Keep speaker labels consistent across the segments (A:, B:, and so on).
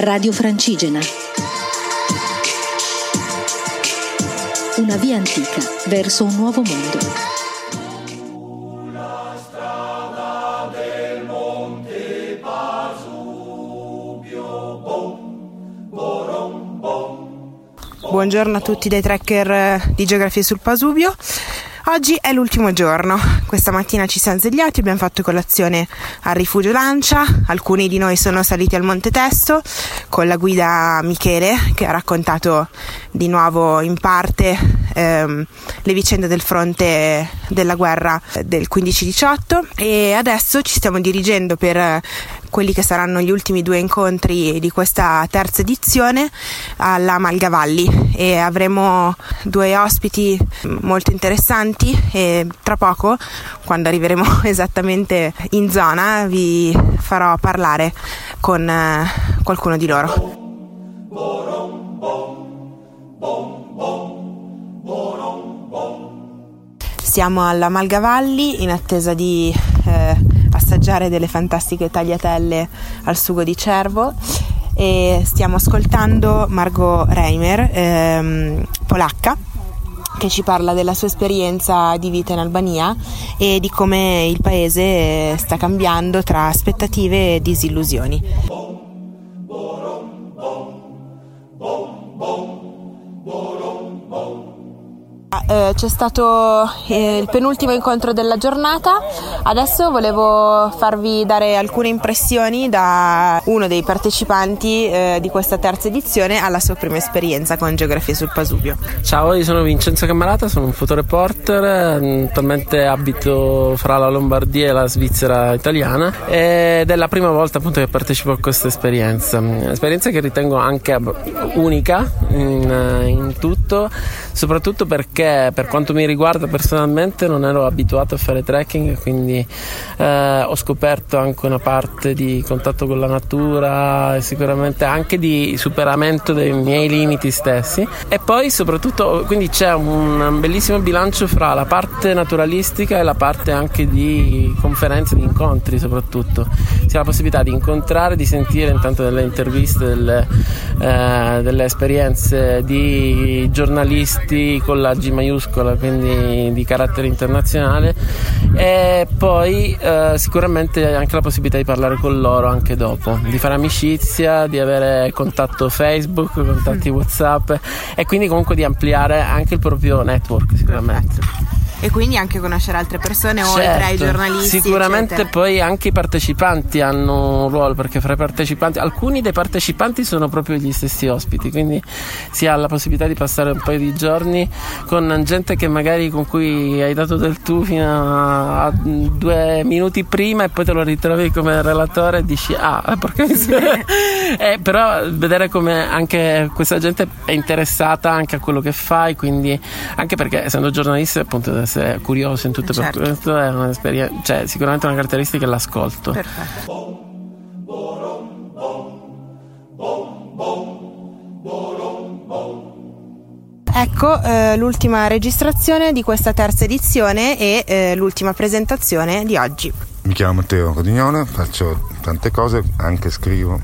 A: Radio Francigena. Una via antica verso un nuovo mondo.
B: Buongiorno a tutti dai tracker di Geografia sul Pasubio. Oggi è l'ultimo giorno. Questa mattina ci siamo svegliati, abbiamo fatto colazione al rifugio Lancia. Alcuni di noi sono saliti al Monte Testo con la guida Michele che ha raccontato di nuovo in parte ehm, le vicende del fronte della guerra del 15-18 e adesso ci stiamo dirigendo per quelli che saranno gli ultimi due incontri di questa terza edizione alla Malgavalli e avremo due ospiti molto interessanti e tra poco quando arriveremo esattamente in zona vi farò parlare con eh, qualcuno di loro. Siamo alla Malgavalli in attesa di eh, assaggiare delle fantastiche tagliatelle al sugo di cervo e stiamo ascoltando Margot Reimer, ehm, polacca, che ci parla della sua esperienza di vita in Albania e di come il paese sta cambiando tra aspettative e disillusioni. Eh, c'è stato eh, il penultimo incontro della giornata, adesso volevo farvi dare alcune impressioni da uno dei partecipanti eh, di questa terza edizione alla sua prima esperienza con Geografia sul Pasubio.
C: Ciao, io sono Vincenzo Cammarata, sono un fotoreporter, mm, attualmente abito fra la Lombardia e la Svizzera italiana ed è la prima volta appunto che partecipo a questa esperienza, esperienza che ritengo anche unica in, in tutto, soprattutto perché per quanto mi riguarda personalmente non ero abituato a fare trekking, quindi eh, ho scoperto anche una parte di contatto con la natura e sicuramente anche di superamento dei miei limiti stessi. E poi soprattutto quindi c'è un bellissimo bilancio fra la parte naturalistica e la parte anche di conferenze, di incontri soprattutto. Ha la possibilità di incontrare, di sentire intanto delle interviste, delle, eh, delle esperienze di giornalisti con la G maiuscola, quindi di carattere internazionale. E poi eh, sicuramente anche la possibilità di parlare con loro anche dopo, di fare amicizia, di avere contatto Facebook, contatti WhatsApp e quindi comunque di ampliare anche il proprio network sicuramente.
B: E quindi anche conoscere altre persone certo, oltre ai giornalisti.
C: Sicuramente
B: eccetera.
C: poi anche i partecipanti hanno un ruolo perché fra i partecipanti, alcuni dei partecipanti sono proprio gli stessi ospiti, quindi si ha la possibilità di passare un paio di giorni con gente che magari con cui hai dato del tu fino a due minuti prima e poi te lo ritrovi come relatore e dici ah eh, perché eh, però vedere come anche questa gente è interessata anche a quello che fai quindi anche perché essendo giornalisti appunto essere curioso in tutto certo. per questo è un'esperienza, cioè sicuramente una caratteristica è l'ascolto.
B: Perfetto. Ecco eh, l'ultima registrazione di questa terza edizione e eh, l'ultima presentazione di oggi.
D: Mi chiamo Matteo Codignone, faccio tante cose, anche scrivo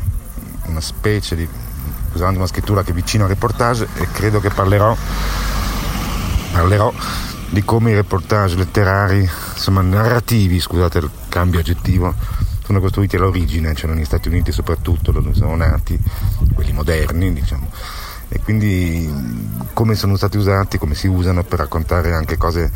D: una specie di usando una scrittura che è vicino al reportage e credo che parlerò parlerò di come i reportage letterari, insomma narrativi, scusate il cambio aggettivo, sono costruiti all'origine, cioè negli Stati Uniti soprattutto, dove sono nati, quelli moderni, diciamo, e quindi come sono stati usati, come si usano per raccontare anche cose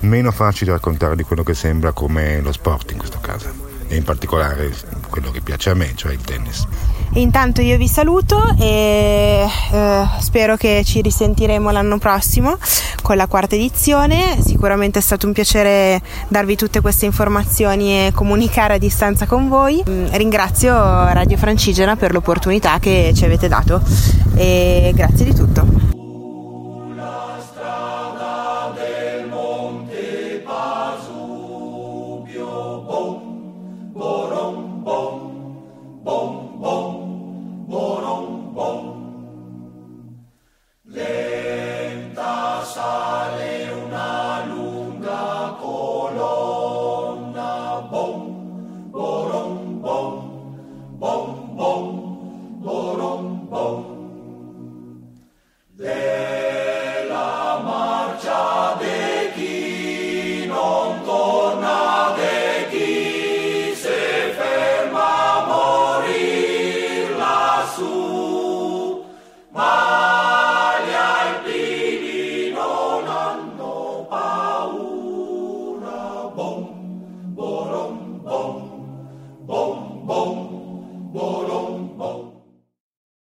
D: meno facili da raccontare di quello che sembra come lo sport in questo caso e in particolare quello che piace a me, cioè il tennis.
B: Intanto io vi saluto e eh, spero che ci risentiremo l'anno prossimo con la quarta edizione. Sicuramente è stato un piacere darvi tutte queste informazioni e comunicare a distanza con voi. Mm, ringrazio Radio Francigena per l'opportunità che ci avete dato e grazie di tutto.